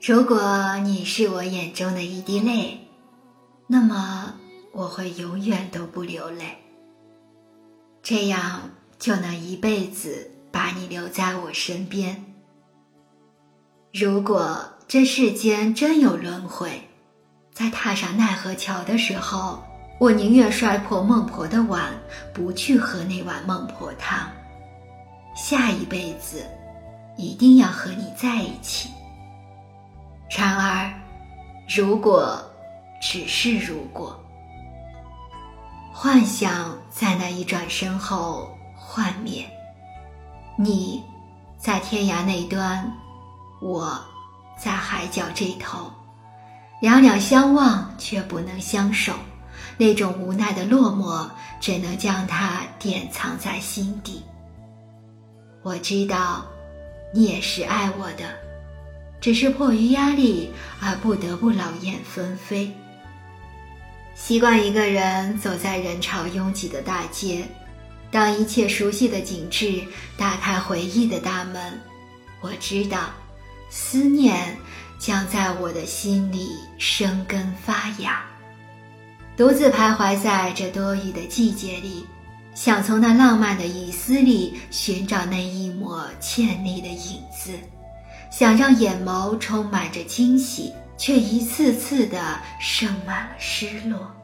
如果你是我眼中的一滴泪，那么我会永远都不流泪。这样就能一辈子把你留在我身边。如果这世间真有轮回，在踏上奈何桥的时候，我宁愿摔破孟婆的碗，不去喝那碗孟婆汤。下一辈子，一定要和你在一起。然而，如果只是如果，幻想在那一转身后幻灭，你在天涯那端，我在海角这头，两两相望却不能相守，那种无奈的落寞，只能将它典藏在心底。我知道，你也是爱我的。只是迫于压力而不得不劳燕分飞。习惯一个人走在人潮拥挤的大街，当一切熟悉的景致打开回忆的大门，我知道，思念将在我的心里生根发芽。独自徘徊在这多雨的季节里，想从那浪漫的雨丝里寻找那一抹倩丽的影子。想让眼眸充满着惊喜，却一次次的盛满了失落。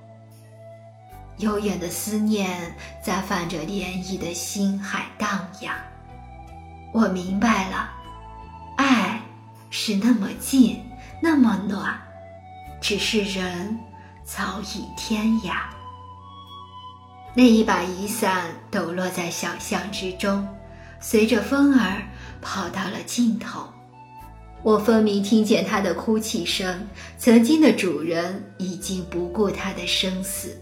悠远的思念在泛着涟漪的心海荡漾。我明白了，爱是那么近，那么暖，只是人早已天涯。那一把雨伞抖落在小巷之中，随着风儿跑到了尽头。我分明听见他的哭泣声，曾经的主人已经不顾他的生死，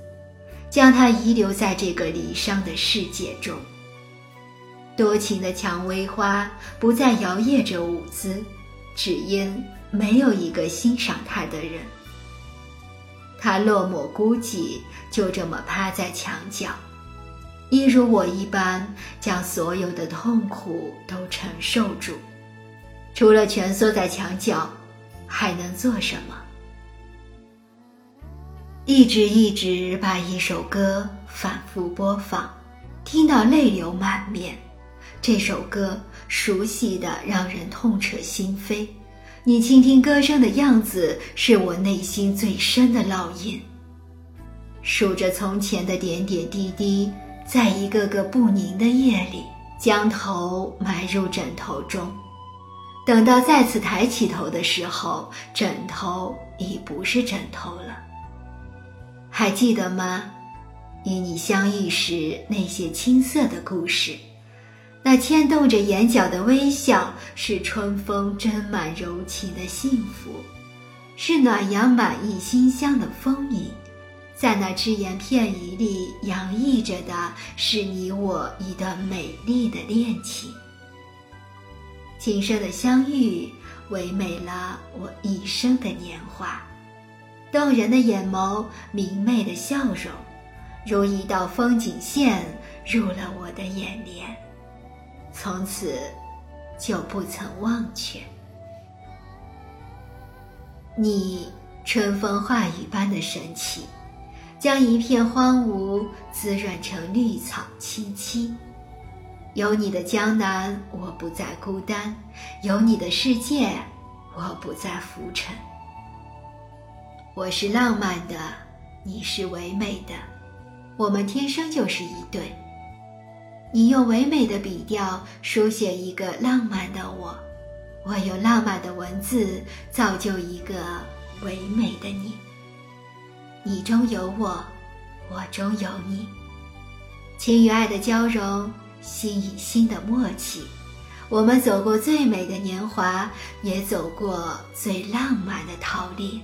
将他遗留在这个离殇的世界中。多情的蔷薇花不再摇曳着舞姿，只因没有一个欣赏它的人。他落寞孤寂，就这么趴在墙角，一如我一般，将所有的痛苦都承受住。除了蜷缩在墙角，还能做什么？一直一直把一首歌反复播放，听到泪流满面。这首歌熟悉的让人痛彻心扉。你倾听歌声的样子，是我内心最深的烙印。数着从前的点点滴滴，在一个个不宁的夜里，将头埋入枕头中。等到再次抬起头的时候，枕头已不是枕头了。还记得吗？与你相遇时那些青涩的故事，那牵动着眼角的微笑，是春风斟满柔情的幸福，是暖阳满溢馨香的风雨。在那只言片语里洋溢着的，是你我一段美丽的恋情。今生的相遇，唯美了我一生的年华。动人的眼眸，明媚的笑容，如一道风景线入了我的眼帘，从此就不曾忘却。你春风化雨般的神奇，将一片荒芜滋润成绿草萋萋。有你的江南，我不再孤单；有你的世界，我不再浮沉。我是浪漫的，你是唯美的，我们天生就是一对。你用唯美的笔调书写一个浪漫的我，我用浪漫的文字造就一个唯美的你。你中有我，我中有你，情与爱的交融。心与心的默契，我们走过最美的年华，也走过最浪漫的桃恋。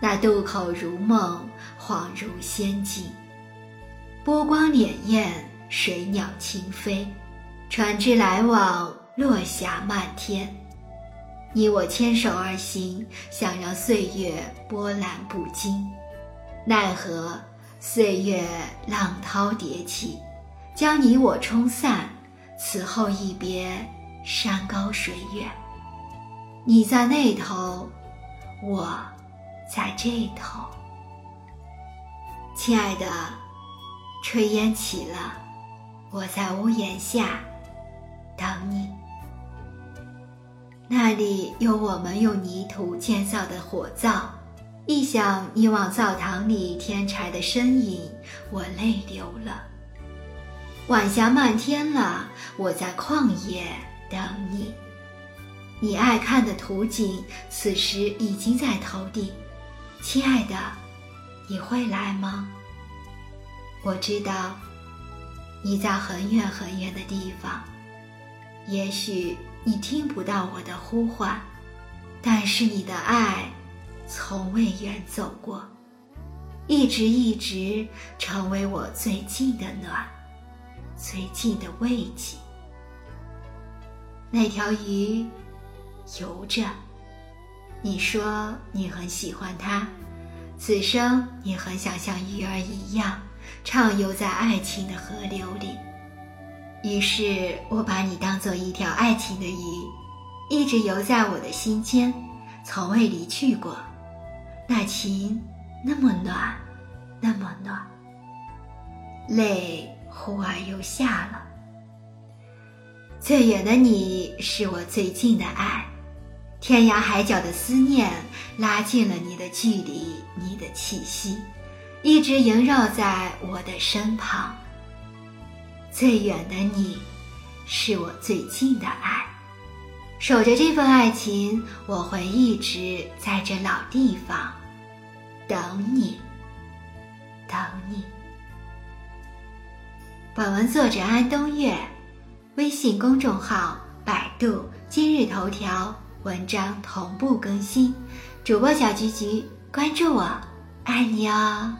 那渡口如梦，恍如仙境，波光潋滟，水鸟轻飞，船只来往，落霞漫天。你我牵手而行，想让岁月波澜不惊，奈何岁月浪涛迭起。将你我冲散，此后一别，山高水远。你在那头，我在这头。亲爱的，炊烟起了，我在屋檐下等你。那里有我们用泥土建造的火灶，一想你往灶堂里添柴的身影，我泪流了。晚霞漫天了，我在旷野等你。你爱看的图景，此时已经在头顶。亲爱的，你会来吗？我知道，你在很远很远的地方。也许你听不到我的呼唤，但是你的爱，从未远走过，一直一直成为我最近的暖，最近的慰藉。那条鱼。游着，你说你很喜欢它，此生你很想像鱼儿一样畅游在爱情的河流里。于是我把你当做一条爱情的鱼，一直游在我的心间，从未离去过。那情那么暖，那么暖，泪忽而又下了。最远的你是我最近的爱。天涯海角的思念拉近了你的距离，你的气息一直萦绕在我的身旁。最远的你，是我最近的爱，守着这份爱情，我会一直在这老地方等你，等你。本文作者安东月，微信公众号：百度今日头条。文章同步更新，主播小菊菊，关注我，爱你哦。